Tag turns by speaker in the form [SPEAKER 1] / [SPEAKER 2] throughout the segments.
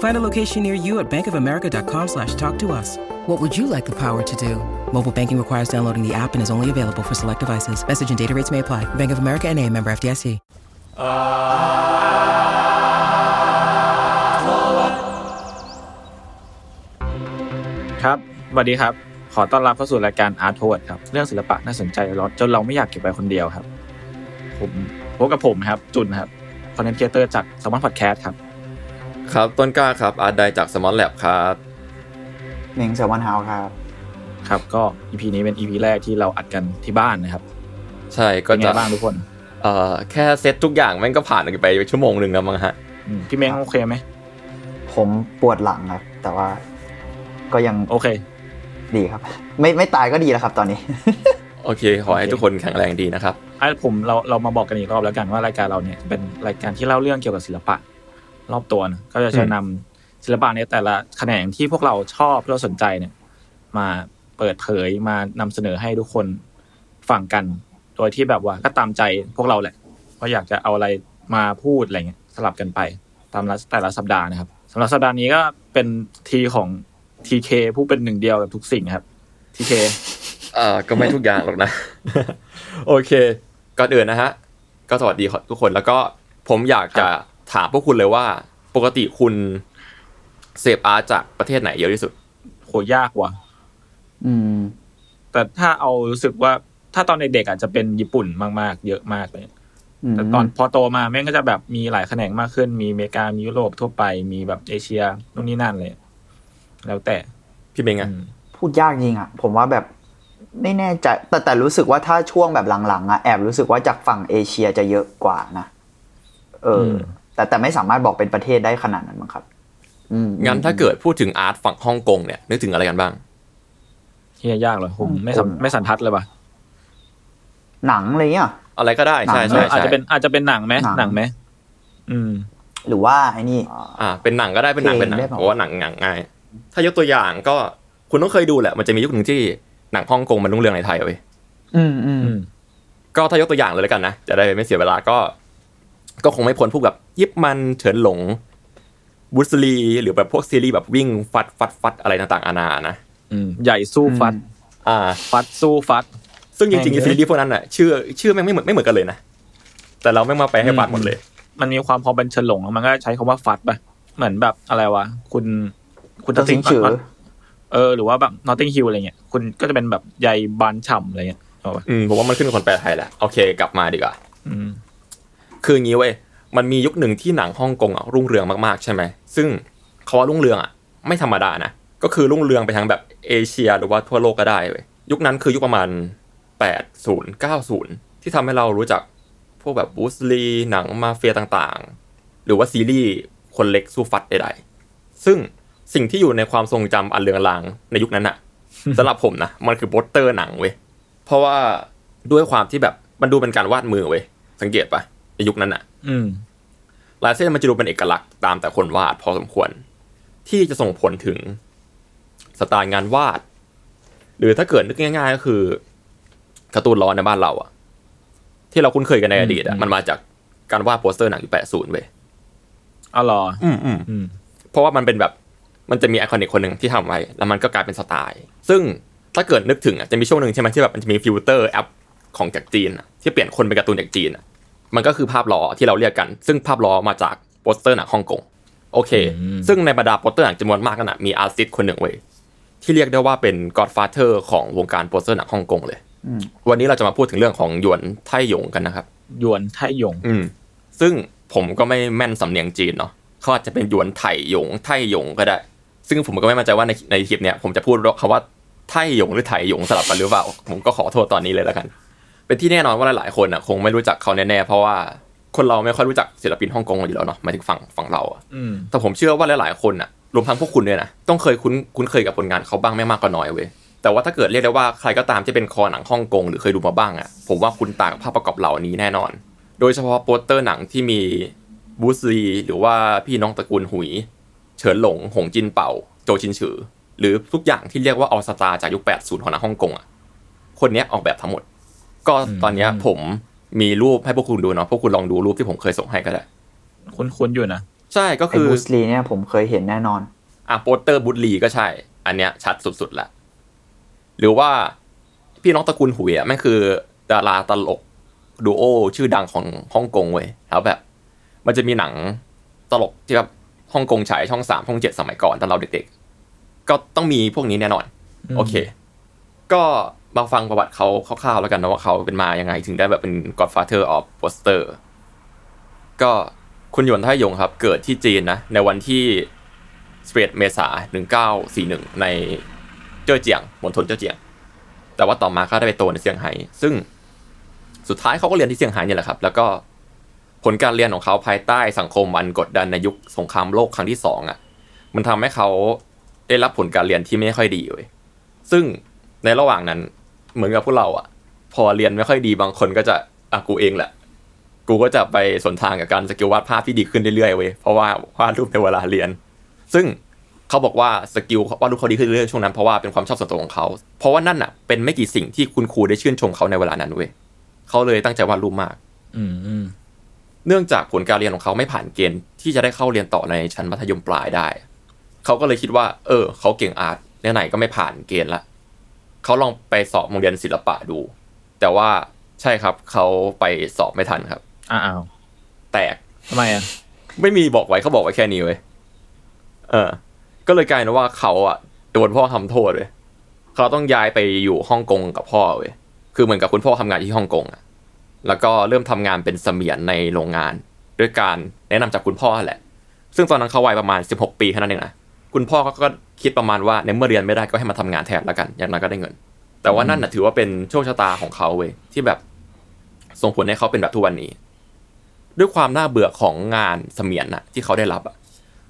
[SPEAKER 1] Find a location near you at bankofamerica.com slash talk to us. What would you like the power to do? Mobile banking requires downloading the app and is only available for select devices. Message and data rates may apply. Bank of America and a member FDIC.
[SPEAKER 2] Uh, ครับสวัสดีครับ ขอต้อนรับเข้าสู่รายการ Art t o w a r d ครับ เรื่องศิลปะน่าสนใจร้อนจนเราไม่อยากเก็บไว้คนเดียวครับ ผมพบกับผมครับ จุนครับคอนเทนต์ครีเอเตอร์จากสมาร์ทพอดแคสต์ครับ
[SPEAKER 3] ครับ ต้นกล้าครับ art di จาก Salmon Lab ครับ
[SPEAKER 4] เม้ง Salmon House ครับ
[SPEAKER 2] ครับก็ EP นี้เป็น EP แรกที่เราอัดกันที่บ้านนะครับ
[SPEAKER 3] ใช่ก็
[SPEAKER 2] เป็นไง
[SPEAKER 3] จะ
[SPEAKER 2] บ้างทุกคน
[SPEAKER 3] เอ่อแค่เซตทุกอย่างแม่งก็ผ่านไปชั่วโมงหนึ่งแล้วมั้งฮะ
[SPEAKER 2] อืมพี่เม้งโอเคไหม
[SPEAKER 4] ผมปวดหลังครับ แต่ว่าก็ยัง
[SPEAKER 2] โอเค
[SPEAKER 4] ดีครับ ไม่ไม่ตายก็ดีแล้วครับ ตอนนี้
[SPEAKER 3] โอเค ขอให้ทุกคนแข็งแรงดีนะครับ
[SPEAKER 2] ไอ้ผมเราเรามาบอกกันอีกรอบแล้วกันว่ารายการเราเนี่ยเป็นรายการที่เล่าเรื่องเกี่ยวกับศิลปะ รอบตัวนะก็จะจะนำศิลปะในแต่ละแขนงที่พวกเราชอบเราสนใจเนี่ย มาเปิดเผยมานำเสนอให้ทุกคนฟังกัน โดยที่แบบว่าก็ตามใจพวกเราแหละว่าอยากจะเอาอะไรมาพูดอะไรเงี้ยสลับกันไปตามละแต่ละสัปดาห์นะครับสำหรับสัปดาห์นี้ก็เป็นทีของทีเคผู้เป็นหนึ่งเดียวกับทุกสิ่งครับทีเค
[SPEAKER 3] เอ่อก็ไม่ทุกอย่างหรอกนะ โอเคก่อนอื่นนะฮะ ก็สวัสดีทุกคนแล้วก็ผมอยากจะ ถามพวกคุณเลยว่า ปกติคุณเสพอาร์ตจากประเทศไหนเยอะที่สุด
[SPEAKER 2] โหยากว่ะ
[SPEAKER 4] อืม
[SPEAKER 2] แต่ถ้าเอารู้สึกว่าถ้าตอนเด็กๆอาจจะเป็นญี่ปุ่นมากๆ เยอะมากเลย
[SPEAKER 4] ม
[SPEAKER 2] แต่ตอนพอโตมาแม่งก็จะแบบมีหลายแขนงมากขึ้น มีอเมริกามียุโรปทั่วไปมีแบบเอเชียนู่นนี่นั่นเลย แล้วแต่
[SPEAKER 3] พี่เบงอะ
[SPEAKER 2] อืม
[SPEAKER 4] พูดยากจริงอะ ผมว่าแบบไม่แน่ใจแต่แต่รู้สึกว่าถ้าช่วงแบบหลังๆอะแอบรู้สึกว่าจากฝั่งเอเชียจะเยอะกว่านะเอออ
[SPEAKER 2] ม
[SPEAKER 4] แต่แต่ไม่สามารถบอกเป็นประเทศได้ขนาดนั้นมั้งครับอืม
[SPEAKER 3] งั้นถ้าเกิดพูดถึงอาร์ตฝั่งฮ่องกงเนี่ยนึกถึงอะไรกันบ้าง
[SPEAKER 2] เฮียยากเลยผมไม่สัมไม่สันทัดเลยป่ะ
[SPEAKER 4] หนังอะไรเงี้ย
[SPEAKER 3] อะไรก็ได้ใช่
[SPEAKER 4] หนัง
[SPEAKER 3] ใช่
[SPEAKER 2] อาจ
[SPEAKER 3] ใช่
[SPEAKER 2] จะเป็นอาจจะเป็นหนังไหม
[SPEAKER 4] หนัง
[SPEAKER 2] หนังไหมอืม
[SPEAKER 4] หรือว่าไอ้นี่
[SPEAKER 3] อ่า เป็นหนังก็ได้เป็นหนัง
[SPEAKER 4] เพลง
[SPEAKER 3] เป็นหนัง
[SPEAKER 4] ได้เปล่า
[SPEAKER 3] เพราะว่าหนังหนังง่าย ถ้ายกตัวอย่างก็คุณต้องเคยดูแหละมันจะมียุคหนึ่งที่หนังฮ่องกงมันรุ่งเรืองในไทยเอาไว้ย
[SPEAKER 4] อืมอืม
[SPEAKER 2] อืม
[SPEAKER 3] ก็ถ้ายกตัวอย่างเลยแล้วกันนะจะได้ไม่เสียเวลาก็ ก็คงไม่พ้นพวกแบบยิบมันเฉินหลงบุสลีหรือแบบพวกซีรีส์แบบวิ่งฟัดฟัดฟัดอะไรต่างๆอานานะ
[SPEAKER 2] อืมใหญ่สู้ฟัด
[SPEAKER 3] อ่า
[SPEAKER 2] ฟัดสู้ฟัด
[SPEAKER 3] ซึ่งจริง
[SPEAKER 2] แม่ง
[SPEAKER 3] ๆซีรีส์พวกนั้นอะชื่อชื่อแม่งไม่เหมือนไม่เหมือนกันเลยนะแต่เราไม่งมาไปให้ฟัดหมดเลย
[SPEAKER 2] มันมีความพอเป็นเฉินหลงแล้วมันก็ใช้คำว่าฟัดป่ะเหมือนแบบอะไรวะคุณคุณ
[SPEAKER 4] ตัวสิง
[SPEAKER 2] ตัด
[SPEAKER 4] ฉือ
[SPEAKER 2] เออหรือว่าแบบ Notting Hill อะไรเงี้ยคุณก็จะเป็นแบบใยบานฉ่ำอะไรเงี้ยเอาปะ
[SPEAKER 3] อืมผมว่ามันขึ้นกับคนแปลไทยแหละโอเค กลับมาดีกว่า
[SPEAKER 2] อืม
[SPEAKER 3] คืออย่างนี้เว้ยมันมียุคหนึ่งที่หนังฮ่องกงอะรุ่งเรืองมากๆใช่ไหมซึ่งเขาว่ารุ่งเรืองอะไม่ธรรมดานะก็คือรุ่งเรืองไปทางแบบเอเชียหรือว่าทั่วโลกก็ได้เว้ยยุคนั้นคือยุคประมาณ 80 90 ที่ทำให้เรารู้จักพวกแบบบูสลีหนังมาเฟียต่างๆ หรือว่าซีรีส์คนเล็กสู้ฟัดใดๆซึ่งสิ่งที่อยู่ในความทรงจำอันเลือนลางในยุคนั้นอะสำหรับผมนะมันคือโปสเตอร์หนังเว้ยเพราะว่าด้วยความที่แบบมันดูเป็นการวาดมือเว้ยสังเกตปะ ในยุคนั้นอะ
[SPEAKER 2] อืม
[SPEAKER 3] ลายเส้นมันจะดูเป็นเอกลักษณ์ตามแต่คนวาดพอสมควร ที่จะส่งผลถึงสไตล์งานวาด หรือถ้าเกิดนึกง่าย ๆ ก็คือการ์ตูนล้อในบ้านเราอะที่เราคุ้นเคยกันในอดีตอะ
[SPEAKER 2] อืม
[SPEAKER 3] มันมาจากการวาดโปสเตอร์หนังยุคแปดศูนย์เว้ย
[SPEAKER 2] อ๋อเหรอ
[SPEAKER 3] อืมอืม
[SPEAKER 2] อืม
[SPEAKER 3] เพราะว่ามันเป็นแบบมันจะมี iconic คนหนึ่งที่ทำไว้ แล้วมันก็กลายเป็นสไตล์ ซึ่งถ้าเกิดนึกถึงอะจะมีช่วงหนึ่งใช่ไหมที่แบบมันจะมีฟิลเตอร์แอปของจากจีนอะที่เปลี่ยนคนเป็นการ์ตูนจากจีนอะ มันก็คือภาพล้อที่เราเรียกกัน ซึ่งภาพล้อมาจากโปสเตอร์หนังฮ่องกงโอเค
[SPEAKER 2] อืม
[SPEAKER 3] ซึ่งในบรรดาโปสเตอร์หนังจำนวนมากนั่นนะมี artist คนหนึ่งเว้ยที่เรียกได้ว่าเป็น godfather ของวงการโปสเตอร์หนังฮ่องกงเลย
[SPEAKER 4] อืม
[SPEAKER 3] วันนี้เราจะมาพูดถึงเรื่องของหยวนไทหยงกันนะครับ
[SPEAKER 2] หยวนไทหยง
[SPEAKER 3] อืม ซึ่งผมก็ไม่แม่นสำเนียงจีนเนาะเขาอาจจะเป็นหยวนไถหยง ไทหยงก็ได้ ซึ่งผมก็ไม่มั่นใจว่าในในคลิปเนี้ยผมจะพูดคำว่าไทหยงหรือไถหยงสลับกันหรือเปล่า ผมก็ขอโทษตอนนี้เลยแล้วกัน เป็นที่แน่นอนว่าหลายๆคนอะคงไม่รู้จักเขาแน่ๆเพราะว่าคนเราไม่ค่อยรู้จักศิลปินฮ่องกงอยู่แล้วเนาะหมายถึงฝั่งฝั่งเราอะ
[SPEAKER 2] อืม
[SPEAKER 3] แต่ผมเชื่อว่าหลายๆคนอะรวมทั้งพวกคุณด้วยนะต้องเคยคุ้นคุ้นเคยกับผลงานเขาบ้างไม่มากก็น้อยเว้ยแต่ว่าถ้าเกิดเรียกได้ว่าใครก็ตามที่เป็นคอหนังฮ่องกงหรือเคยดูมาบ้างอะผมว่าคุณต่างกับภาพประกอบเหล่านี้แน่นอน โดยเฉพาะโปสเตอร์หนังที่มีบูสลีหรือว่าพี่น้องตระกูลหุย เฉินหลง หงจินเป่า โจชินฉือ หรือทุกอย่างที่เรียกว่าออสตาจากยุค 80 ของหนังฮ่องกงอะคนเนี้ยออกแบบทั้งหมด ก็ตอนเนี้ยผมมีรูปให้พวกคุณดูเนาะพวกคุณลองดูรูปที่ผมเคยส่งให้ก็ได้
[SPEAKER 2] คุ้นๆอยู่นะ
[SPEAKER 3] ใช่ก็
[SPEAKER 4] ไอ้
[SPEAKER 3] คือ
[SPEAKER 4] บูสลีเนี่ยผมเคยเห็นแน่นอน
[SPEAKER 3] อะโปสเตอร์บุตลีก็ใช่ อันเนี้ยชัดสุดๆละหรือว่าพี่น้องตระกูลหุยอะแม่งคือดาราตลกดูโอชื่อดังของฮ่องกงเว้ยแล้วแบบ มันจะมีหนังตลกที่แบบฮ่องกงฉายช่องสามช่องเจ็ดสมัยก่อนตอนเราเด็กๆก็ต้องมีพวกนี้แน่นอน
[SPEAKER 2] อืม
[SPEAKER 3] โอเค ก็ มาฟังประวัติเขาคร่าวๆแล้วกันนะว่าเขาเป็นมายังไงถึงได้แบบเป็น Godfather of Poster ก็คุณหยวนไทหยงครับ เกิดที่จีนนะ ในวันที่11เมษายน1941 ในเจ้อเจียงมณฑลเจ้อเจียง แต่ว่าต่อมาเขาได้ไปโตในเซี่ยงไฮ้ซึ่งสุดท้ายเขาก็เรียนที่เซี่ยงไฮ้เนี่ยแหละครับ แล้วก็ผลการเรียนของเขาภายใต้สังคมอันกดดันในยุคสงครามโลกครั้งที่สองอะ มันทำให้เขาได้รับผลการเรียนที่ไม่ค่อยดีเว้ยซึ่งในระหว่างนั้น เหมือนกับพวกเราอะพอเรียนไม่ค่อยดีบางคนก็จะอะกูเองแหละ กูก็จะไปสนทางกับการ skill วาดภาพที่ดีขึ้นเรื่อยๆเว้ยเพราะว่าวาดรูปในเวลาเรียน ซึ่งเขาบอกว่า skill วาดรูปเขาดีขึ้นเรื่อยๆช่วงนั้นเพราะว่าเป็นความชอบส่วนตัวของเขาเพราะว่านั่นอะเป็นไม่กี่สิ่งที่คุณครูได้ชื่นชมเขาในเวลานั้นเว้ยเขาเลยตั้งใจวาดรูปมาก
[SPEAKER 2] อืมอืม
[SPEAKER 3] เนื่องจากผลการเรียนของเขาไม่ผ่านเกณฑ์ที่จะได้เข้าเรียนต่อในชั้นมัธยมปลายได้ เขาก็เลยคิดว่า เออ เขาเก่งอาร์ตไหนๆก็ไม่ผ่านเกณฑ์ละ เขาลองไปสอบโรงเรียนศิลปะดู แต่ว่าใช่ครับเขาไปสอบไม่ทันครับ
[SPEAKER 2] อ้าว
[SPEAKER 3] แตก
[SPEAKER 2] ทำไมอะ
[SPEAKER 3] ไม่มีบอกไว้เขาบอกไว้แค่นี้เว้ยเออ ก็เลยกลายเป็นว่าเขาอะโดนพ่อทำโทษเลยเขาต้องย้ายไปอยู่ฮ่องกงกับพ่อเว้ยคือเหมือนกับคุณพ่อทำงานที่ฮ่องกงอะแล้วก็เริ่มทำงานเป็นเสมียนในโรงงาน ด้วยการแนะนำจากคุณพ่อแหละ ซึ่งตอนนั้นเขาวัยประมาณ 16 ปีแค่นั้นเองนะคุณพ่อก็ คิดประมาณว่าในเมื่อเรียนไม่ได้ก็ให้มาทำงานแทนแล้วกัน อย่างน้อยก็ได้เงิน แต่ว่านั่นน่ะถือว่าเป็นโชคชะตาของเขาเว้ยที่แบบส่งผลให้เขาเป็นแบบทุกวันนี้ ด้วยความน่าเบื่อของงานเสมียนน่ะ ที่เขาได้รับอะ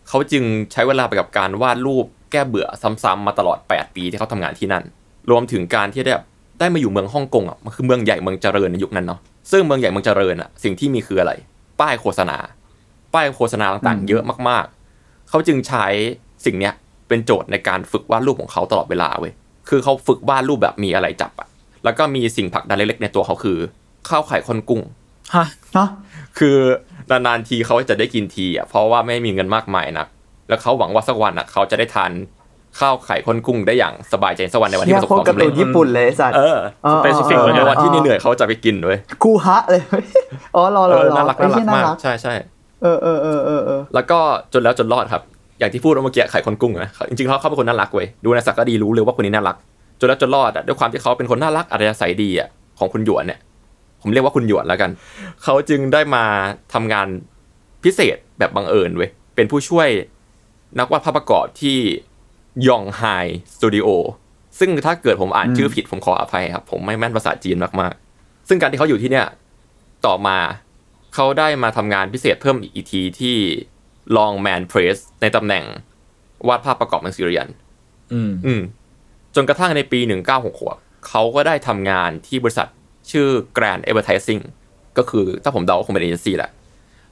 [SPEAKER 3] เขาจึงใช้เวลาไปกับการวาดรูปแก้เบื่อซ้ำๆมาตลอด 8 ปีที่เขาทำงานที่นั่น รวมถึงการที่ได้ได้มาอยู่เมืองฮ่องกงอะมันคือเมืองใหญ่เมืองเจริญในยุคนั้นเนาะซึ่งเมืองใหญ่เมืองเจริญอะสิ่งที่มีคืออะไร ป้ายโฆษณา ป้ายโฆษณาต่างๆ เยอะมากๆ เขาจึงใช้สิ่งเนี้ย เป็นโจทย์ในการฝึกวาดรูปของเขาตลอดเวลาเว้ยคือเขาฝึกวาดรูปแบบมีอะไรจับอะแล้วก็มีสิ่งผลักดันเล็กๆในตัวเขาคือข้าวไข่ข้นกุ้ง
[SPEAKER 2] ฮะ
[SPEAKER 4] เนาะ
[SPEAKER 3] คือนานๆทีเขาจะได้กินทีอะเพราะว่าไม่มีเงินมากมายนะแล้วเขาหวังว่าสักวันอะเขาจะได้ทานข้าวไข่ข้นกุ้งได้อย่างสบายใจสักวันในวันที่
[SPEAKER 4] เฮี
[SPEAKER 3] ป
[SPEAKER 4] ย
[SPEAKER 3] ระสบ
[SPEAKER 4] โค
[SPEAKER 3] ค
[SPEAKER 4] ต
[SPEAKER 3] วารม
[SPEAKER 4] การ์
[SPEAKER 3] สำเร็
[SPEAKER 4] ตู
[SPEAKER 3] จ
[SPEAKER 4] นญี่ปุ่นเลยไอ้สัตว์
[SPEAKER 3] เออ
[SPEAKER 4] เออ
[SPEAKER 2] Specific
[SPEAKER 4] เออ
[SPEAKER 2] ไว้
[SPEAKER 3] ใน
[SPEAKER 2] ด้วย
[SPEAKER 3] วันที่เหนื่อยๆเขาจะไปกินด้วย
[SPEAKER 4] กูฮะเลยอ๋อรอร
[SPEAKER 3] เอ
[SPEAKER 4] อ
[SPEAKER 3] อ
[SPEAKER 4] รอ
[SPEAKER 3] น่ารัก
[SPEAKER 4] ไอ้
[SPEAKER 3] น่ารั
[SPEAKER 4] ที่
[SPEAKER 3] ก
[SPEAKER 4] น่ามา
[SPEAKER 3] ก
[SPEAKER 4] รัก
[SPEAKER 3] ใช่ใช่
[SPEAKER 4] เออเออเออเออเออ
[SPEAKER 3] แล้วก็จนแล้วจนรอดครับ อย่างที่พูดเมื่อกี้ไข่คนกุ้งนะจริงๆเขาเขาเป็นคนน่ารักเว้ยดูในสักก็ดีรู้เลยว่าคนนี้น่ารัก จนแล้วจนรอดอะด้วยความที่เขาเป็นคนน่ารักอัธยาศัยดีอะของคุณหยวนเนี่ย ผมเรียกว่าคุณหยวนแล้วกันเขาจึงได้มาทำงานพิเศษแบบบังเอิญเว้ยเป็นผู้ช่วยนักวาดภาพประกอบที่ยองไฮสตูดิโอซึ่งถ้าเกิดผมอ่านชื่อผิดผมขออภัยครับ ผมไม่แม่นภาษาจีนมากๆ ซึ่งการที่เขาอยู่ที่เนี่ย ต่อมาเขาได้มาทำงานพิเศษเพิ่มอีกทีที่ Longman Press ในตำแหน่งวาดภาพประกอบหนังสือเรียน
[SPEAKER 2] อืม
[SPEAKER 3] อืมจนกระทั่งในปี 1966เขาก็ได้ทำงานที่บริษัทชื่อ Grand Advertising ก็คือถ้าผมเดาก็คงเป็นเอเจนซี่แหละ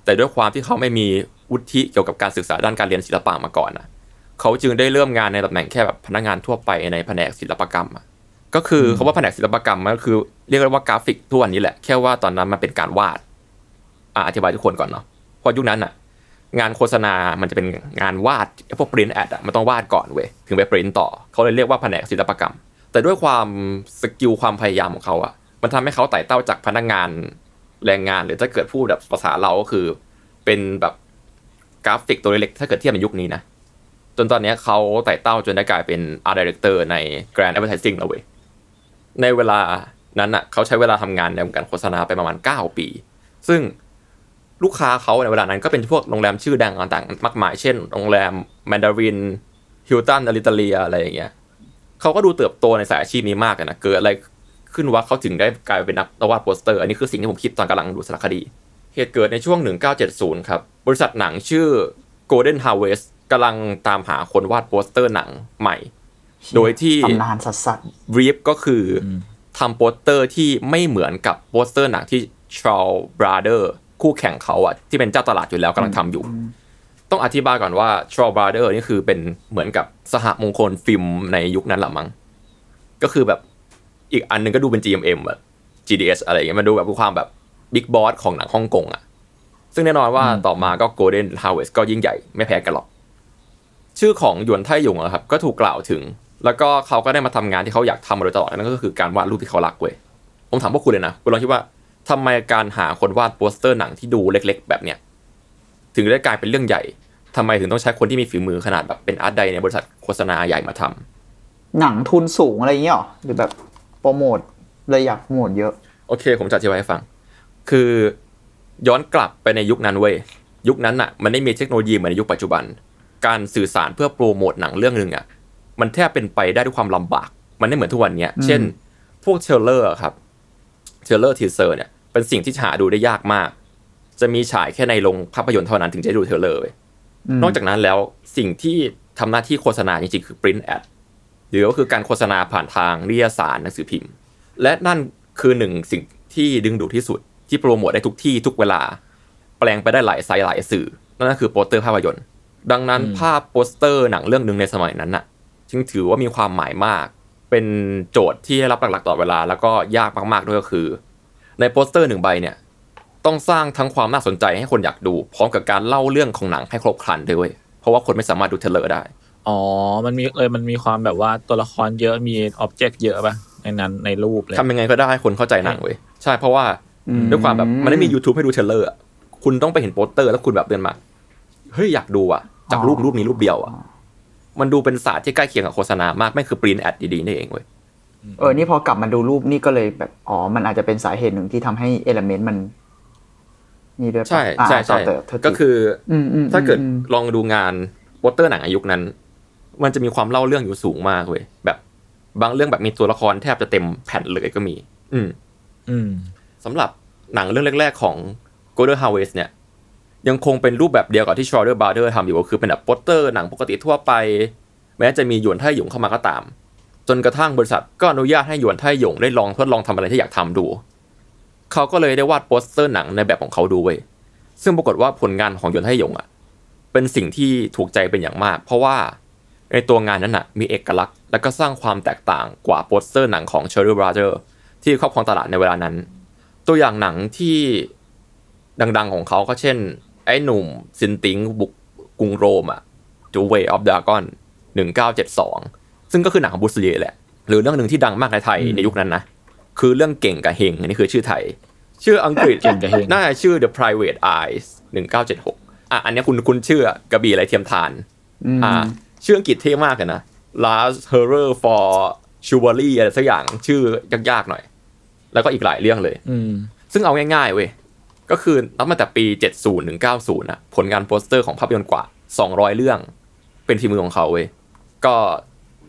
[SPEAKER 3] แต่ด้วยความที่เขาไม่มีวุฒิเกี่ยวกับการศึกษาด้านการเรียนศิลปะมาก่อนนะเขาจึงได้เริ่มงานในตำแหน่งแค่แบบพนักงานทั่วไปในแผนกศิลปกรรมอะก็คือเขาว่าแผนกศิลปกรรมมันก็คือเรียกได้ว่ากราฟิกทุกวันนี้แหละ แค่ว่าตอนนั้นมันเป็นการวาด อะอธิบายทุกคนก่อนเนาะเพราะยุคนั้นอะ งานโฆษณา มันจะเป็นงานวาดพวก print ad อะมันต้องวาดก่อนเว้ยถึงไปปริ้นต่อ เขาเลยเรียกว่าแผนกศิลปกรรม แต่ด้วยความ skill ความพยายามของเขาอะมันทำให้เขาไต่เต้าจากพนักงานแรงงานหรือถ้าเกิดพูดแบบภาษาเราก็คือ เป็นแบบกราฟิกตัวเล็กๆถ้าเกิดเทียบในยุคนี้นะจนตอนนี้เขาไต่เต้าจนได้กลายเป็น Art Director ใน Grand Advertising แล้วเว้ยในเวลานั้นอะเขาใช้เวลาทำงานในวงการโฆษณาไปประมาณ 9 ปี ซึ่ง ลูกค้าเขาในเวลานั้นก็เป็นพวกโรงแรมชื่อดังต่างๆ มากมาย เช่น โรงแรมแมนดารินฮิลตันอลิตาเลียอะไรอย่างเงี้ยเขาก็ดูเติบโตในสายอาชีพนี้มากอะนะเกิดอะไรขึ้นวะเขาถึงได้กลายเป็นนักวาดโปสเตอร์ อันนี้คือสิ่งที่ผมคิดตอนกำลังดูสารคดี เหตุเกิดในช่วง 1970 ครับ บริษัทหนังชื่อ Golden Harvest กำลังตามหาคนวาดโปสเตอร์หนังใหม่ โดยที่
[SPEAKER 4] ตำนานสัสสัส
[SPEAKER 3] brief ก็คือทำโปสเตอร์ที่ไม่เหมือนกับโปสเตอร์หนังที่ Shaw Brother คู่แข่งเขาอะที่เป็นเจ้าตลาดอยู่แล้วกำลังทำอยู่ ต้องอธิบายก่อนว่า Shaw Brother นี่คือเป็นเหมือนกับสหมงคลฟิล์มในยุคนั้นแหละมั้งก็คือแบบอีกอันหนึ่งก็ดูเป็น GMM อะ GDH อะไรอย่างเงี้ยมันดูแบบความแบบ big boss ของหนังฮ่องกงอะซึ่งแน่นอนว่าต่อมาก็ Golden Harvest ก็ยิ่งใหญ่ไม่แพ้กันหรอก ชื่อของหยวนไทหยงอะครับ ก็ถูกกล่าวถึง แล้วก็เขาก็ได้มาทำงานที่เขาอยากทำมาโดยตลอดนั่นก็คือการวาดรูปที่เขารักเว้ยผมถามพวกคุณเลยนะคุณลองคิดว่า ทำไมการหาคนวาดโปสเตอร์หนังที่ดูเล็ก ๆ แบบเนี้ยถึงได้กลายเป็นเรื่องใหญ่ทำไมถึงต้องใช้คนที่มีฝีมือขนาดแบบเป็นอาร์ตไดในบริษัทโฆษณาใหญ่มาทำ
[SPEAKER 4] หนังทุนสูงอะไรอย่างเงี้ยหรอหรือแบบโปรโมทเลยอยากโปรโมทเยอะ
[SPEAKER 3] โอเค ผมจะอธิบายให้ฟัง คือย้อนกลับไปในยุคนั้นเว้ยยุคนั้นอะมันไม่มีเทคโนโลยีเหมือนในยุคปัจจุบัน การสื่อสารเพื่อโปรโมทหนังเรื่องหนึ่งอะมันแทบเป็นไปได้ด้วยความลำบาก มันไม่เหมือนทุกวันเนี้ย เช่น พวก trailer ครับ trailer teaser เนี่ย เป็นสิ่งที่หาดูได้ยากมาก จะมีฉายแค่ในโรงภาพยนตร์เท่านั้นถึงจะได้ดู trailer เว้ยนอกจากนั้นแล้วสิ่งที่ทำหน้าที่โฆษณาจริงๆคือ print ad หรือก็คือการโฆษณาผ่านทางนิตยสารหนังสือพิมพ์ และนั่นคือหนึ่งสิ่งที่ดึงดูดที่สุด ที่โปรโมทได้ทุกที่ทุกเวลา แปลงไปได้หลายไซส์หลายสื่อ นั่นก็คือโปสเตอร์ภาพยนตร์ ดังนั้นภาพโปสเตอร์หนังเรื่องหนึ่งในสมัยนั้นน่ะ จึงถือว่ามีความหมายมาก เป็นโจทย์ที่ได้รับหลักๆตลอดเวลา แล้วก็ยากมากๆด้วยก็คือ ในโปสเตอร์หนึ่งใบเนี่ย ต้องสร้างทั้งความน่าสนใจให้คนอยากดู พร้อมกับการเล่าเรื่องของหนังให้ครบครันด้วยเว้ยเพราะว่าคนไม่สามารถดู trailer ได้
[SPEAKER 2] อ๋อ มันมีเลยมันมีความแบบว่าตัวละครเยอะมี object เยอะป่ะในนั้นในรูปเลย
[SPEAKER 3] ทำยังไงก็ได้ให้คนเข้าใจหนังเว้ยใช่เพราะว่า
[SPEAKER 4] อืม
[SPEAKER 3] ด้วยความแบบมันไม่มี YouTube ให้ดู trailer อะคุณต้องไปเห็นโปสเตอร์แล้วคุณแบบเดินมาเฮ้ยอยากดูอะจากรูปรูปนี้รูปเดียวอะมันดูเป็นศาสตร์ที่ใกล้เคียงกับโฆษณามากไม่คือ print ad ดีๆนี่เองเว้ย
[SPEAKER 4] เออ นี่พอกลับมาดูรูปนี่ก็เลยแบบอ๋อ มันอาจจะเป็นสาเหตุหนึ่งที่ทำให้ element มันนี่ด้วยปะ
[SPEAKER 3] ใช่
[SPEAKER 4] อ่า
[SPEAKER 3] ใช่ใช่
[SPEAKER 4] ต่อเติมโทษที
[SPEAKER 3] ก็คืออ
[SPEAKER 4] มอืม
[SPEAKER 3] ถ้าเกิด
[SPEAKER 4] อืม
[SPEAKER 3] ลองดูงานโปสเตอร์หนังอายุคนั้น มันจะมีความเล่าเรื่องอยู่สูงมากเว้ยแบบ บางเรื่องแบบมีตัวละครแทบจะเต็มแผ่นเลยก็มี อืม
[SPEAKER 2] อืม
[SPEAKER 3] สำหรับหนังเรื่องแรก ๆ ของ Golden Harvest เนี่ย ยังคงเป็นรูปแบบเดียวกับที่ Shaw Brother ทำอยู่ก็คือเป็นแบบโปสเตอร์หนังปกติทั่วไป แม้จะมีหยวนไทหยงเข้ามาก็ตาม จนกระทั่งบริษัทก็อนุญาตให้หยวนไทหยงได้ลองทดลองทำอะไรที่อยากทำดู เขาก็เลยได้วาดโปสเตอร์หนังในแบบของเขาดูเว้ยซึ่งปรากฏว่าผลงานของหยวนไทหยงอะเป็นสิ่งที่ถูกใจเป็นอย่างมาก เพราะว่าในตัวงานนั้นน่ะมีเอกลักษณ์ และก็สร้างความแตกต่างกว่าโปสเตอร์หนังของ Cherry Brother ที่ครอบครองตลาดในเวลานั้น ตัวอย่างหนังที่ดังๆของเขาก็เช่น ไอ้หนุ่มซินติงบุกกรุงโรมอะจูเวออฟดากอนหนึ่งเก้าเจ็ดสอง ซึ่งก็คือหนังของบุสเลียแหละ หรือเรื่องหนึ่งที่ดังมากในไทยในยุคนั้นนะ คือเรื่องเก่งกับเฮง อันนี้คือชื่อไทย ชื่ออังกฤษ
[SPEAKER 2] เก่งกับเฮง
[SPEAKER 3] น่าจะชื่อ The Private Eyes หนึ่งเก้าเจ็ดหกอะ อันเนี้ยคุณคุณชื่อกระบี่ไรเทียมทาน
[SPEAKER 4] อืม
[SPEAKER 3] อ่า ชื่ออังกฤษเท่มากเลยนะ Last Horror for Chivalry อะไรสักอย่างชื่อยากๆหน่อย แล้วก็อีกหลายเรื่องเลย
[SPEAKER 2] อืม
[SPEAKER 3] ซึ่งเอาง่ายๆเว้ย ก็คือนับมาแต่ปี 70ถึง90นะผลงานโปสเตอร์ของภาพยนตร์กว่า 200 เรื่อง เป็นทีมือของเขาเว้ย ก็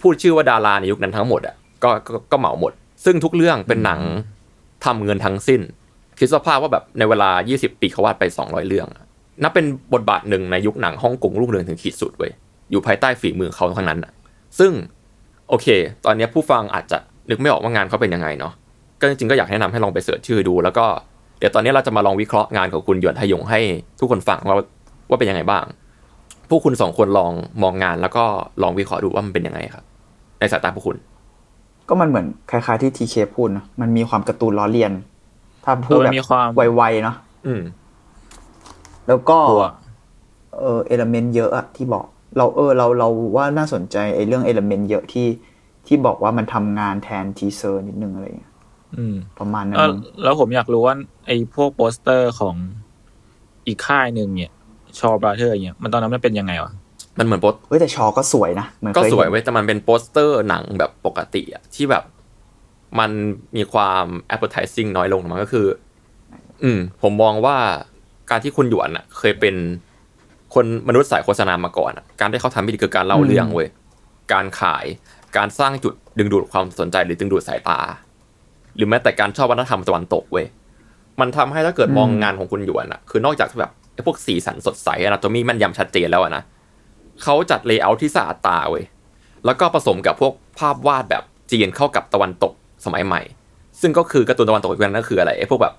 [SPEAKER 3] พูดชื่อว่าดาราในยุคนั้นทั้งหมดอะก็ก็ก็เหมาหมด ซึ่งทุกเรื่องเป็นหนังทำเงินทั้งสิ้น คิดสภาพว่าแบบในเวลา 20 ปีเขาวาดไป 200 เรื่องอะนับเป็นบทบาทหนึ่งในยุคหนังฮ่องกงรุ่งเรืองถึงขีดสุดเว้ยอยู่ภายใต้ฝีมือเขาทั้งนั้นอะซึ่งโอเค ตอนเนี้ยผู้ฟังอาจจะนึกไม่ออกว่างานเขาเป็นยังไงเนาะก็จริงๆก็อยากแนะนำให้ลองไปเสิร์ชชื่อดู แล้วก็เดี๋ยวตอนนี้เราจะมาลองวิเคราะห์งานของคุณหยวนทยงให้ทุกคนฟังว่าว่าเป็นยังไงบ้างพวกคุณสองคนลองมองงานแล้วก็ลองวิเคราะห์ดูว่ามันเป็นยังไงครับ ในสายตาพวกคุณ
[SPEAKER 4] ก็มันเหมือนคล้ายๆที่ทีเคพูดนะมันมีความการ์ตูนล้อเลียน ถ้าพูด
[SPEAKER 2] เออ
[SPEAKER 4] แบบ
[SPEAKER 2] มีความ
[SPEAKER 4] ไวๆเนาะ
[SPEAKER 3] อืม
[SPEAKER 4] แล้วก็
[SPEAKER 2] ตัว
[SPEAKER 4] เออ element เยอะอะที่บอก เราเออ เราเราว่าน่าสนใจไอ้เรื่อง element เยอะที่ที่บอกว่ามันทำงานแทน teaser นิดนึงอะไรอย่างเงี้ย
[SPEAKER 2] อืม
[SPEAKER 4] ประมาณนั้น
[SPEAKER 2] เออ
[SPEAKER 4] มั้ง
[SPEAKER 2] แล้วผมอยากรู้ว่า ไอ้พวกโปสเตอร์ของอีกค่ายหนึ่งเนี่ย Shaw Brother เนี่ยมันตอนนั้นมันเป็นยังไงวะ
[SPEAKER 3] มันเหมือนโปส
[SPEAKER 4] เฮ้ยแต่ชอก็สวยนะเหมือน
[SPEAKER 3] ก็
[SPEAKER 4] เคย
[SPEAKER 3] สวย
[SPEAKER 4] เห็น
[SPEAKER 3] เว้ยแต่มันเป็นโปสเตอร์หนังแบบปกติอะที่แบบมันมีความ appetizing น้อยลงมันก็คือ อืม ผมมองว่าการที่คุณหยวนอะเคยเป็นคนมนุษย์สายโฆษณามาก่อนอะการที่เขาทำไม่ดีคือการเล่าเรื่องเว้ยการขายการสร้างจุดดึงดูดความสนใจหรือดึงดูดสายตา หรือแม้แต่การชอบวัฒนธรรมตะวันตกเว้ยมันทำให้ถ้าเกิดมองงานของคุณหยวนอะคือนอกจากแบบไอ้พวกสีสันสดใสอนาโตมีแมันยำชัดเจนแล้วอะนะ เขาจัด layer ที่สะอาดตาเว้ยแล้วก็ผสมกับพวกภาพวาดแบบจีนเข้ากับตะวันตกสมัยใหม่ ซึ่งก็คือการ์ตูนตะวันตกอีกอย่างนั่นคืออะไรไอ้พวกแบบ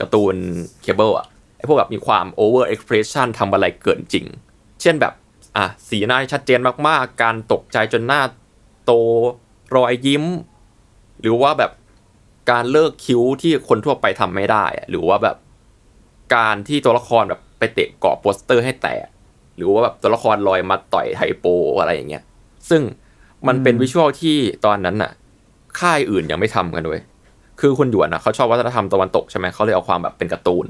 [SPEAKER 3] การ์ตูนเคเบิลอะไอ้พวกแบบมีความ over expression ทำอะไรเกินจริง เช่นแบบอะสีหน้าชัดเจนมากๆ การตกใจจนหน้าโตรอยยิ้ม หรือว่าแบบการเลิกคิ้วที่คนทั่วไปทำไม่ได้ หรือว่าแบบการที่ตัวละครแบบไปเตะเกาะโปสเตอร์ให้แตก หรือว่าแบบตัวละครลอยมาต่อยไทโปอะไรอย่างเงี้ย ซึ่งมันเป็นวิชวลที่ตอนนั้นน่ะ ค่ายอื่นยังไม่ทำกันด้วย คือคุณหยวนน่ะเขาชอบวัฒนธรรมตะวันตกใช่ไหมเขาเลยเอาความแบบเป็นการ์ตูน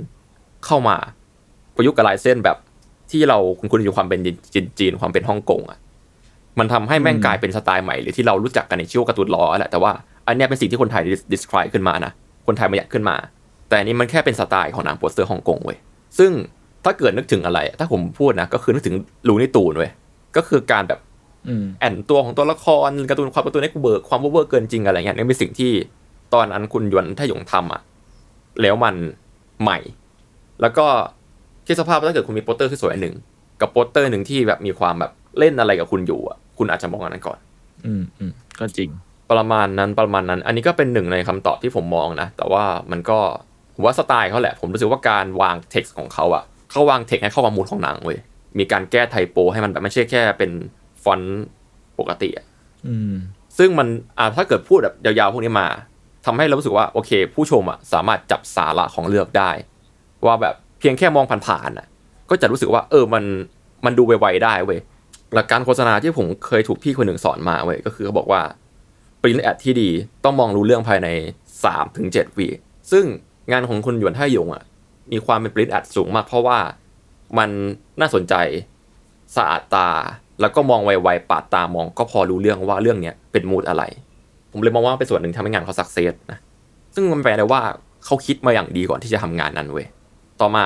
[SPEAKER 3] เข้ามาประยุกต์กับลายเส้นแบบที่เราคุณคุณอยู่ความเป็นจีนจีนความเป็นฮ่องกงอะ มันทำให้แม่งกลายเป็นสไตล์ใหม่หรือที่เรารู้จักกันในชื่อว่าการ์ตูนล้อแหละแต่ว่าอันเนี้ยเป็นสิ่งที่คนไทย describe ขึ้นมานะคนไทยมายัดขึ้นมา แต่อันนี้มันแค่เป็นสไตล์ของหนังโปสเตอร์ฮ่องกงเว้ยซึ่ง ถ้าเกิดนึกถึงอะไร ถ้าผมพูดนะ ก็คือนึกถึงลูนี่ตูนเว้ยก็คือการแบบ
[SPEAKER 2] อืม
[SPEAKER 3] แอนตัวของตัวละครการ์ตูนความการ์ตูนเน็กเบิร์กความเวอร์เกินจริงอะไรเงี้ยนี่เป็นสิ่งที่ตอนนั้นคุณหยวนถ้าหยงทำอะแล้วมันใหม่ แล้วก็คิดสภาพว่าถ้าเกิดคุณมีโปสเตอร์ที่สวยอันหนึ่งกับโปสเตอร์หนึ่งที่แบบมีความแบบเล่นอะไรกับคุณอยู่อะคุณอาจจะมองอันนั้นก่อน
[SPEAKER 2] อืมอืมก็จริง
[SPEAKER 3] ประมาณนั้นประมาณนั้น อันนี้ก็เป็นหนึ่งในคำตอบที่ผมมองนะแต่ว่ามันก็ผมว่าสไตล์เขาแหละ ผมรู้สึกว่าการวางเท็กซ์ของเขาอะ เขาวางเท็กซ์ให้เข้ากับมูลของหนังเว้ยมีการแก้ไทโป ให้มันแบบไม่ใช่แค่เป็นฟอนต์ปกติอะ
[SPEAKER 2] อืม
[SPEAKER 3] ซึ่งมันอ่าถ้าเกิดพูดแบบยาวๆพวกนี้มาทำให้เรารู้สึกว่าโอเค ผู้ชมอะสามารถจับสาระของเลือกได้ ว่าแบบเพียงแค่มองผ่านๆอะก็จะรู้สึกว่า เออมันมันดูไวๆได้เว้ยหลักการโฆษณาที่ผมเคยถูกพี่คนหนึ่งสอนมาเว้ยก็คือเขาบอกว่าปริ้นแอดที่ดีต้องมองรู้เรื่องภายใน3ถึง7วิซึ่งงานของคุณหยวนท่ายงอะ มีความเป็นปริ้นแอดสูงมาก เพราะว่ามันน่าสนใจสะอาดตา แล้วก็มองไวๆปาดตามองก็พอรู้เรื่องว่าเรื่องเนี้ยเป็นมูดอะไร ผมเลยมองว่าเป็นส่วนหนึ่งทำให้งานเขาสักเซสนะซึ่งมันแปลได้ว่าเขาคิดมาอย่างดีก่อนที่จะทำงานนั้นเว้ยต่อมา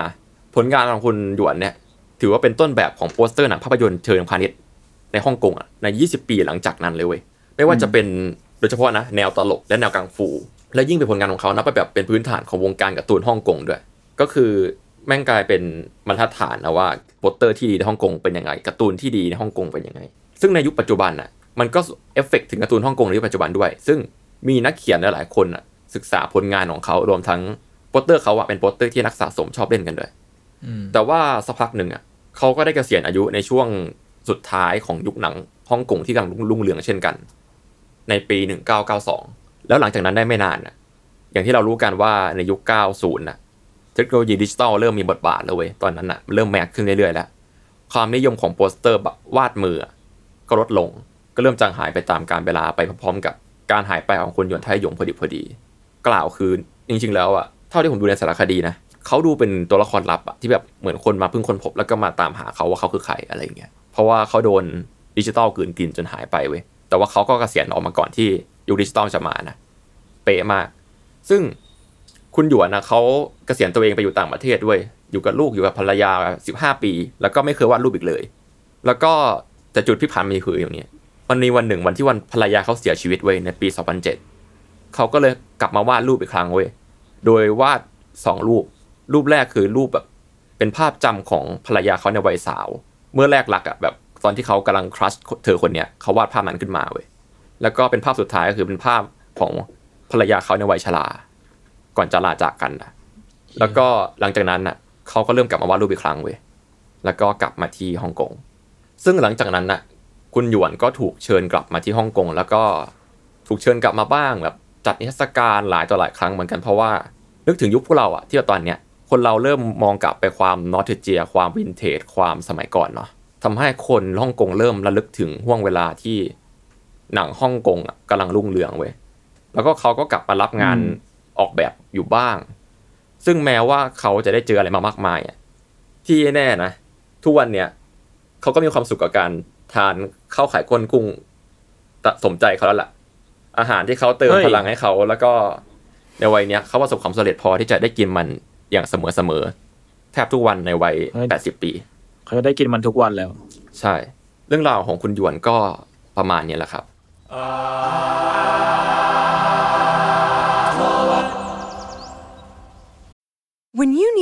[SPEAKER 3] ผลงานของคุณหยวนเนี่ยถือว่าเป็นต้นแบบของโปสเตอร์หนังภาพยนตร์เชิงพาณิชย์ในฮ่องกงอะใน 20 ปีหลังจากนั้นเลยเว้ยไม่ว่าจะเป็นโดยเฉพาะนะแนวตลกและแนวกังฟู และยิ่งเป็นผลงานของเขานับไปแบบเป็นพื้นฐานของวงการการ์ตูนฮ่องกงด้วย ก็คือแม่งกลายเป็นบรรทัดฐานนะว่าโปสเตอร์ที่ดีในฮ่องกงเป็นยังไงการ์ตูนที่ดีในฮ่องกงเป็นยังไง ซึ่งในยุคปัจจุบันน่ะมันก็เอฟเฟกต์ถึงการ์ตูนฮ่องกงในยุคปัจจุบันด้วย ซึ่งมีนักเขียนหลายๆคนน่ะศึกษาผลงานของเขารวมทั้งโปสเตอร์เขาอะเป็นโปสเตอร์ที่นักสะสมชอบเล่นกันด้วยแต่ว่าสักพักหนึ่งอะเขาก็ได้เกษียณอายุในช่วงสุดท้ายของยุคหนังฮ่องกงที่กำลังรุ่งเรืองเช่นกัน ในปี 1992 แล้วหลังจากนั้นได้ไม่นานน่ะอย่างที่เรารู้กันว่าในยุค 90น่ะ เทคโนโลยีดิจิตอลเริ่มมีบทบาทแล้วเว้ยตอนนั้นน่ะเริ่มมากขึ้นเรื่อยๆแล้วความนิยมของโปสเตอร์วาดมือก็ลดลง ก็เริ่มจางหายไปตามกาลเวลาไปพร้อมๆกับการหายไปของคุณหยวนไทหยงพอดีพอดี กล่าวคือจริงๆแล้วอะเท่าที่ผมดูในสารคดีนะเขาดูเป็นตัวละครลับอะที่แบบเหมือนคนมาเพิ่งคนพบแล้วก็มาตามหาเขาว่าเขาคือใครอะไรเงี้ยเพราะว่าเขาโดนดิจิตอลกืนกินจนหายไปเว้ยแต่ว่าเขาก็เกษียณออกมาก่อนที่ยุคดิจิตอลจะมานะเป๊ะมาก ซึ่ง คุณหยวนนะเขาเกษียณตัวเองไปอยู่ต่างประเทศด้วย อยู่กับลูกอยู่กับภรรยา 15 ปี แล้วก็ไม่เคยวาดรูปอีกเลย แล้วก็แต่จุดพลิกผันมีคืออย่างนี้มันมีวันหนึ่งวันที่วันภรรยาเขาเสียชีวิตเว้ยในปี 2007เขาก็เลยกลับมาวาดรูปอีกครั้งเว้ยโดยวาดสองรูป รูปแรกคือรูปแบบ เป็นภาพจำของภรรยาเขาในวัยสาว เมื่อแรกหลักอะแบบตอนที่เขากำลังครัชเธอคนเนี้ยเขาวาดภาพนั้นขึ้นมาเว้ยแล้วก็เป็นภาพสุดท้ายก็คือเป็นภาพของภรรยาเขาในวัยชรา ก่อนจะลาจากกันนะแล้วก็หลังจากนั้นน่ะเขาก็เริ่มกลับมาวาดรูปอีกครั้งเว้ยแล้วก็กลับมาที่ฮ่องกงซึ่งหลังจากนั้นน่ะ คุณหยวนก็ถูกเชิญกลับมาที่ฮ่องกงแล้วก็ถูกเชิญกลับมาบ้างแบบจัดนิทรรศการหลายต่อหลายครั้งเหมือนกันเพราะว่านึกถึงยุคพวกเราอะที่ตอนเนี้ยคนเราเริ่มมองกลับไปความนอตเจีย ความวินเทจความสมัยก่อนเนาะทำให้คนฮ่องกงเริ่มระลึกถึงห่วงเวลาที่หนังฮ่องกงอะกำลังรุ่งเรืองเว้ยแล้วก็เขาก็กลับมารับงาน ออกแบบอยู่บ้าง ซึ่งแม้ว่าเขาจะได้เจออะไรมามากมายอะที่แน่นะทุกวันเนี้ยเขาก็มีความสุขกับการทานข้าวไข่ก้นกุ้งตะสมใจเขาแล้วล่ะ อาหารที่เขาเติม
[SPEAKER 2] เฮ้ย
[SPEAKER 3] พลังให้เขาแล้วก็ในวัยเนี้ยเขาประสบความสำเร็จพอที่จะได้กินมันอย่างเสมอเสมอๆแทบทุกวันในวัยแปดสิบปี
[SPEAKER 2] เขาจะได้กินมันทุกวันแล้ว
[SPEAKER 3] ใช่ เรื่องราวของคุณหยวนก็ประมาณนี้แหละครับ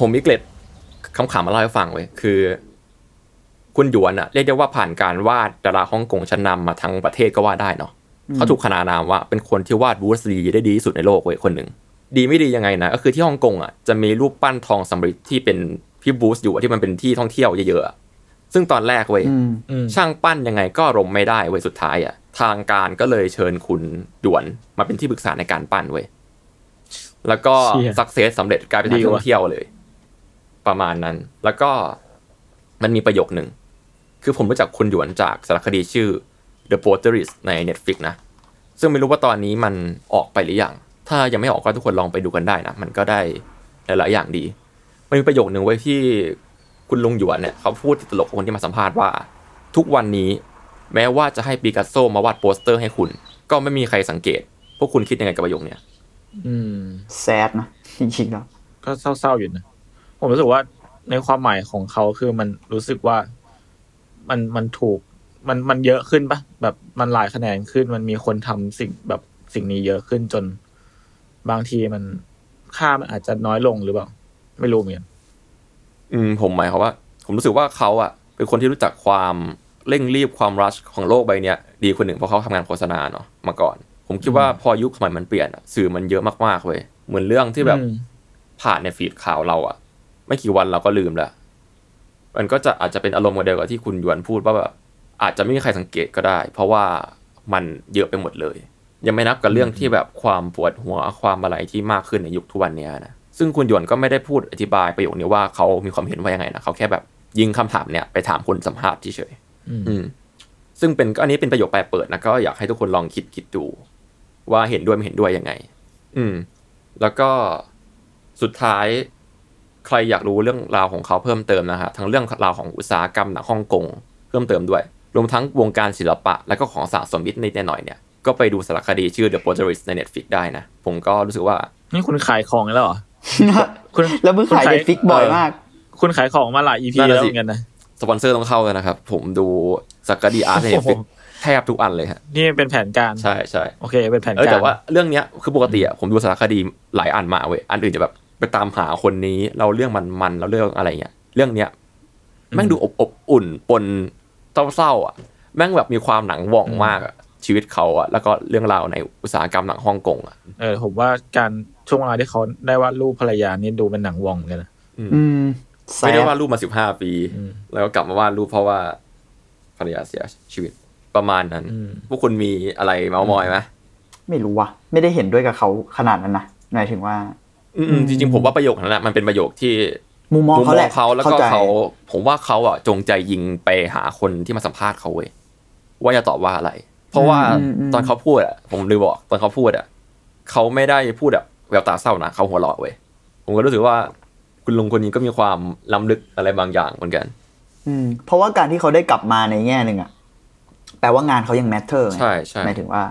[SPEAKER 3] ผมมีเกร็ดคำขำมาเล่าให้ฟังเว้ยคือ คุณหยวนอะเรียกได้ว่าผ่านการวาดดาราฮ่องกงชั้นนำมาทั้งประเทศก็ว่าได้เนาะเขาถูกขนานนามว่าเป็นคนที่วาดบูสลีได้ดีที่สุดในโลกเว้ยคนหนึ่งดีไม่ดียังไงนะก็คือที่ฮ่องกงอะจะมีรูปปั้นทองสำริดที่เป็นพี่บูสอยู่อะที่มันเป็นที่ท่องเที่ยวเยอะๆอะ ซึ่งตอนแรกเว้ย
[SPEAKER 4] อืม
[SPEAKER 3] ช่างปั้นยังไงก็รมไม่ได้เว้ยสุดท้ายอะทางการก็เลยเชิญคุณด่วนมาเป็นที่ปรึกษาในการปั้นเว้ยแล้วก็
[SPEAKER 2] เชี่ย
[SPEAKER 3] สักเซสสำเร็จกลายเป็น
[SPEAKER 2] ดี
[SPEAKER 3] ที่
[SPEAKER 2] ว่ะ
[SPEAKER 3] ท่องเที่ยวเลย ประมาณนั้น แล้วก็มันมีประโยคหนึ่ง คือผมรู้จักคุณหยวนจากสารคดีชื่อ The Potteries ใน Netflix นะ ซึ่งไม่รู้ว่าตอนนี้มันออกไปหรือยัง ถ้ายังไม่ออกก็ทุกคนลองไปดูกันได้นะ มันก็ได้หลายๆอย่างดี มันมีประโยคหนึ่งไว้ที่ คุณลุงหยวนเนี่ยเขาพูดติดตลกกับคนที่มาสัมภาษณ์ว่า ทุกวันนี้ แม้ว่าจะให้ปีกัสโซมาวาดโปสเตอร์ให้คุณ ก็ไม่มีใครสังเกต พวกคุณคิดยังไงกับประโยคเนี้ย
[SPEAKER 2] อืม
[SPEAKER 4] แซดนะจริงๆแล้ว
[SPEAKER 2] ก็เศร้าๆอยู่นะผมรู้สึกว่าในความหมายของเขาคือมันรู้สึกว่า มันมันถูก มันมันเยอะขึ้นปะแบบมันหลายคะแนนขึ้น มันมีคนทำสิ่งแบบสิ่งนี้เยอะขึ้นจน บางทีมันค่ามันอาจจะน้อยลงหรือเปล่า ไม่รู้เหมือนกัน
[SPEAKER 3] อืมผมหมายความว่า ผมรู้สึกว่าเขาอะเป็นคนที่รู้จักความเร่งรีบความรัชของโลกใบเนี้ยดีคนหนึ่งเพราะเขาทำงานโฆษณาเนาะมาก่อน ผมคิดว่าพอยุคสมัยมันเปลี่ยนอะสื่อมันเยอะมากๆเว้ยเหมือนเรื่องที่แบบ
[SPEAKER 2] อืม
[SPEAKER 3] ผ่านในฟีดข่าวเราอะไม่กี่วันเราก็ลืมแล้วมันก็จะอาจจะเป็นอารมณ์เดียวกับที่คุณหยวนพูดว่าแบบอาจจะไม่มีใครสังเกตก็ได้ เพราะว่ามันเยอะไปหมดเลย ยังไม่นับกับเรื่องที่แบบความปวดหัวความอะไรที่มากขึ้นในยุคทุกวันเนี้ยนะ ซึ่งคุณหยวนก็ไม่ได้พูดอธิบายประโยคนี้ว่าเขามีความเห็นว่ายังไงนะเขาแค่แบบยิงคำถามเนี่ยไปถามคนสัมภาษณ์เฉยๆ
[SPEAKER 2] อืม
[SPEAKER 3] อืมซึ่งเป็นก็อันนี้เป็นประโยคแปลเปิดนะก็อยากให้ทุกคนลองคิดคิดดู ว่าเห็นด้วยไม่เห็นด้วยยังไง อืม แล้วก็สุดท้ายใครอยากรู้เรื่องราวของเขาเพิ่มเติมนะฮะทั้งเรื่องราวของอุตสาหกรรมหนังฮ่องกงเพิ่มเติมด้วย รวมทั้งวงการศิลปะ และก็ของสะสมนิดนิดหน่อยๆเนี่ยก็ไปดูสารคดีชื่อ The Posterist ใน Netflix ได้นะ ผมก็รู้สึกว่า
[SPEAKER 2] นี่คุณขายของแล้วเหรอคุณ
[SPEAKER 4] แล้วมึงขาย
[SPEAKER 2] คุณ
[SPEAKER 4] Netflix บ่อยมาก
[SPEAKER 2] คุณขายของมาหลาย EP
[SPEAKER 3] นั่น
[SPEAKER 2] แล้
[SPEAKER 3] น่ะ
[SPEAKER 2] ว
[SPEAKER 3] สิ
[SPEAKER 2] เหมือนกันนะ
[SPEAKER 3] สปอนเซอร์ต้องเข้าแล้วนะครับ ผมดูสารคดี art ใน
[SPEAKER 2] โอ้โห
[SPEAKER 3] Netflix แทบทุกอันเลยฮะ
[SPEAKER 2] นี่เป็นแผนการ
[SPEAKER 3] ใช่ใช่
[SPEAKER 2] โอเค เป็นแผน
[SPEAKER 3] เออ
[SPEAKER 2] การ
[SPEAKER 3] แต่ว่าเรื่องเนี้ยคือปกติอะผมดูสารคดีหลายอันมาเว้ยอันอื่นจะแบบไปตามหาคนนี้ เราเรื่องมันมันเราเรื่องอะไรเงี้ยเรื่องเนี้ยแม่งดูอบอบอุ่นปนเศร้าๆอะแม่งแบบมีความหนังหว่องมากอะชีวิตเขาอะแล้วก็เรื่องราวในอุตสาหกรรมหนังฮ่องกงอะ
[SPEAKER 2] เออผมว่าการ ช่วงเวลาที่เขาได้วาดรูปภรรยานี่ดูเป็นหนังวองเหมือนกันนะ
[SPEAKER 4] อืมแซ
[SPEAKER 3] ไม่ได้
[SPEAKER 4] ด
[SPEAKER 3] วาดรูปมาสิบห้าปี
[SPEAKER 2] อืม
[SPEAKER 3] แล้วก็กลับมาวาดรูปเพราะว่าภรรยาเสียชีวิตประมาณนั้น
[SPEAKER 2] อืม
[SPEAKER 3] พวกคุณมีอะไรเมาส์มอยไหม
[SPEAKER 4] ไม่รู้ว่ะไม่ได้เห็นด้วยกับเขาขนาดนั้นนะหมายถึงว่า
[SPEAKER 3] อืมๆจริงๆผมว่าประโยคนั้นแหละมันเป็นประโยคที่
[SPEAKER 4] มุมมองเขาแหละ
[SPEAKER 3] เขาแล้ว
[SPEAKER 4] เข้า
[SPEAKER 3] ก็
[SPEAKER 4] ใจ
[SPEAKER 3] เขา ผมว่าเขาอะจงใจยิงไปหาคนที่มาสัมภาษณ์เขาเว้ยว่าจะตอบว่าอะไร เพราะว่า
[SPEAKER 4] อืมอืม
[SPEAKER 3] ตอนเขาพูดอะ ผมลืมบอกตอนเขาพูดอะเขาไม่ได้พูดแบบ แววตาเศร้านะเขาหัวเราะเว้ยผมก็รู้สึกว่า คุณลุงคนนี้ก็มีความรำลึกอะไรบางอย่างเหมือนกัน
[SPEAKER 4] อืม เพราะว่าการที่เขาได้กลับมาในแง่หนึ่งอะแปลว่างานเขายัง matter
[SPEAKER 3] ใช่ใช่
[SPEAKER 4] หมายถึงว่า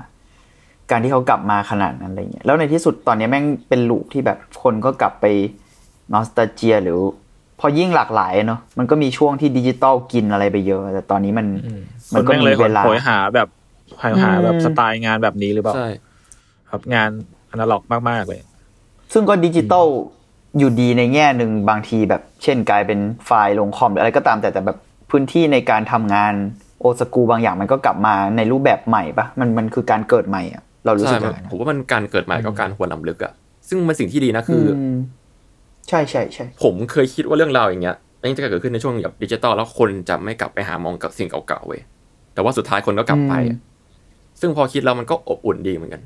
[SPEAKER 4] การที่เขากลับมาขนาดนั้นอะไรเงี้ยแล้วในที่สุดตอนนี้แม่งเป็น loop ที่แบบคนก็กลับไป nostalgia หรือ พอยิ่งหลากหลายเนาะมันก็มีช่วงที่ดิจิตอลกินอะไรไปเยอะ แต่ตอนนี้มัน
[SPEAKER 2] ค
[SPEAKER 4] มัน
[SPEAKER 2] น
[SPEAKER 4] ก็
[SPEAKER 2] แม่ง
[SPEAKER 4] มี
[SPEAKER 2] เลย
[SPEAKER 4] เวลา
[SPEAKER 2] โหยหาแบบหาหาแบบ
[SPEAKER 4] อืม
[SPEAKER 2] สไตล์งานแบบนี้หรือเปล่า
[SPEAKER 3] ใช่
[SPEAKER 2] ครับงาน อนาล็อกมากๆเลย
[SPEAKER 4] ซึ่งก็ดิจิตอลอยู่ดีในแง่หนึ่งบางทีแบบ เช่นกลายเป็นไฟล์ลงคอมหรืออะไรก็ตามแต่แต่แบบพื้นที่ในการทำงานโอสกูบางอย่างมันก็กลับมาในรูปแบบใหม่ปะมันมันคือการเกิดใหม่อะเรารู้
[SPEAKER 3] ใช่
[SPEAKER 4] สึก
[SPEAKER 3] มัน
[SPEAKER 4] อย่างนั้น
[SPEAKER 3] ผมว่ามันการเกิดใหม่กับการหวนรำลึกอะซึ่งมันสิ่งที่ดีนะคืออ
[SPEAKER 4] มใช่ใช่ใช่
[SPEAKER 3] ผมเคยคิดว่าเรื่องราวอย่างเงี้ยอันนี้จะเกิดขึ้นในช่วงแบบดิจิตอลแล้วคนจะไม่กลับไปหามองกับสิ่งเก่าๆเว้ยแต่ว่าสุดท้ายคนก็กลับไปอะซึ่งพอคิดแล้วมันก็อบอุ่นดีเหมือนกัน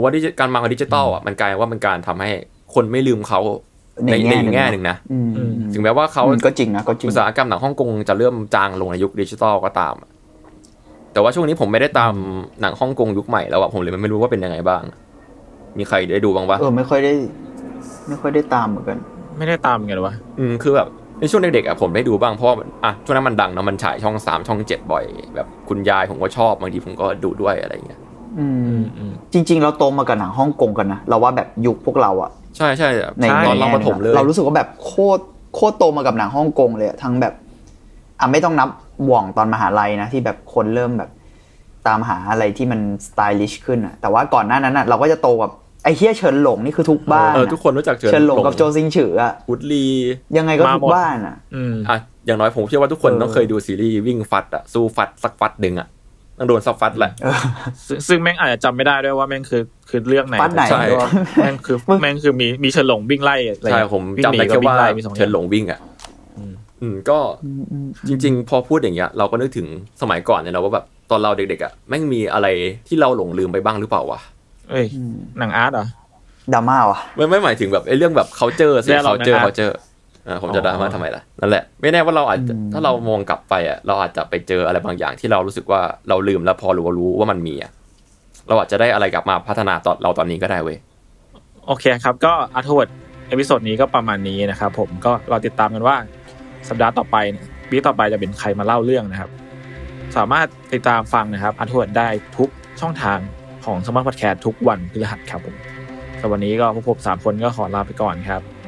[SPEAKER 3] ผมว่าดิจิการมาของดิจิตอลอะมันกลายว่ามันการทำให้คนไม่ลืมเขาในในอีกแง่หนึ่งนะ
[SPEAKER 4] อืม
[SPEAKER 2] อืม
[SPEAKER 3] ถึงแม้ว่าเขา
[SPEAKER 4] อืมก็จริงนะก็จริง
[SPEAKER 3] อุตสาหกรรมหนังฮ่องกงจะเริ่มจางลงในยุคดิจิตอลก็ตามอะแต่ว่าช่วงนี้ผมไม่ได้ตามหนังฮ่องกงยุคใหม่แล้วอะผมเลยไม่รู้ว่าเป็นยังไงบ้าง มีใครได้ดูบ้างปะ
[SPEAKER 4] เออไม่ค่อยได้ ไม่ค่อยได้ตามเหมือนกัน
[SPEAKER 2] ไม่ได้ตามกันหรอวะ
[SPEAKER 3] อืมคือแบบในช่วงเด็กๆอะผมได้ดูบ้างเพราะว่าอะช่วงนั้นมันดังเนาะมันฉายช่องสามช่องเจ็ดบ่อย แบบคุณยายผมก็ชอบบางทีผมก็ดูด้วยอะไรอย่างเงี้ย
[SPEAKER 4] อื
[SPEAKER 2] อื
[SPEAKER 4] ม
[SPEAKER 2] มอืม
[SPEAKER 4] จริง ๆ เราโตมากับหนังฮ่องกงกันนะเราว่าแบบยุคพวกเราอะ
[SPEAKER 3] ใช่ใช่
[SPEAKER 4] ใน
[SPEAKER 3] ตอนเรา
[SPEAKER 4] แง่
[SPEAKER 3] ประถมเลย
[SPEAKER 4] เรารู้สึกว่าแบบโคตรโคตรโตมากับหนังฮ่องกงเลยอะทั้งแบบอะไม่ต้องนับบ่วงตอนมหาลัยนะที่แบบคนเริ่มแบบตามหาอะไรที่มันสไตลิชขึ้นอะแต่ว่าก่อนหน้านั้นอะเราก็จะโตกับไอ้เฮียเฉินหลงนี่คือทุกบ้าน
[SPEAKER 3] เออ
[SPEAKER 4] อะ
[SPEAKER 3] ทุกคนรู้จัก
[SPEAKER 4] เฉินหลงกับโจซิงฉืออะ
[SPEAKER 3] วุดลี
[SPEAKER 4] ยังไงก็
[SPEAKER 2] มา
[SPEAKER 4] ทุก
[SPEAKER 2] หมด
[SPEAKER 4] บ้านอะ
[SPEAKER 2] อืม
[SPEAKER 3] อะอย่างน้อยผมเชื่อว่าทุกคน
[SPEAKER 4] เออ
[SPEAKER 3] ต้องเคยดูซีรีส์วิ่งฟัดอะสู้ฟัดสักฟัดหนึ่งอะ ต้องโดนสักฟัดแหละ
[SPEAKER 4] เออ
[SPEAKER 2] ซึ่งซึ่งแม่งอาจจะจำไม่ได้ด้วยว่าแม่งคือคือเรื่องไหน
[SPEAKER 4] ฟัดไหน
[SPEAKER 3] ใช่
[SPEAKER 4] ด้วยวะ
[SPEAKER 2] แม่งคือแม่งคือมีมีเฉินหลงวิ่งไล่อะไร
[SPEAKER 3] ใช่
[SPEAKER 2] เงี้ย
[SPEAKER 3] ผม
[SPEAKER 2] วิ่ง
[SPEAKER 3] จำ
[SPEAKER 2] หนี
[SPEAKER 3] ได้
[SPEAKER 2] กับ
[SPEAKER 3] แค่
[SPEAKER 2] วิ่ง
[SPEAKER 3] ว่า
[SPEAKER 2] ไล่มีสองอ
[SPEAKER 3] เฉิ
[SPEAKER 2] ย่านง
[SPEAKER 3] หลงวิ่งอะ
[SPEAKER 2] อืม
[SPEAKER 3] อืมก็จริง ๆ พอพูดอย่างเงี้ย เราก็นึกถึงสมัยก่อนเนี่ยเราว่าแบบตอนเราเด็กๆอะแม่งมีอะไรที่เราหลงลืมไปบ้างหรือเปล่าวะ
[SPEAKER 2] เอ้ยหนัง art เหรอ
[SPEAKER 4] ดราม่าวะ
[SPEAKER 3] ไม่ไม่หมายถึงแบบไอ้เรื่องแบบ culture สิ
[SPEAKER 2] เรื่องเรา
[SPEAKER 3] culture
[SPEAKER 2] นะ
[SPEAKER 3] culture อ่า ผมจะ
[SPEAKER 2] อ๋อ
[SPEAKER 3] ดราม่าทำไมล่ะ นั่นแหละ ไม่แน่ว่าเราอาจจะถ้าเรามองกลับไปอะเราอาจจะไปเจออะไรบางอย่างที่เรารู้สึกว่าเราลืมแล้วพอรู้รู้ว่ามันมีอะเราอาจจะได้อะไรกลับมาพัฒนาตอนเราตอนนี้ก็ได้เว้ย
[SPEAKER 2] โอเคครับ ก็ Art World episode นี้ก็ประมาณนี้นะครับผมก็รอติดตามกันว่าสัปดาห์ต่อไปเนี่ย week ต่อไปจะเป็นใครมาเล่าเรื่องนะครับ สามารถติดตามฟังนะครับ Art World ได้ทุกช่องทางของ Smart Podcast ทุกวันพฤหัสครับผมสำหรับวันนี้ก็พวกผมสามคนก็ขอลาไปก่อนครับ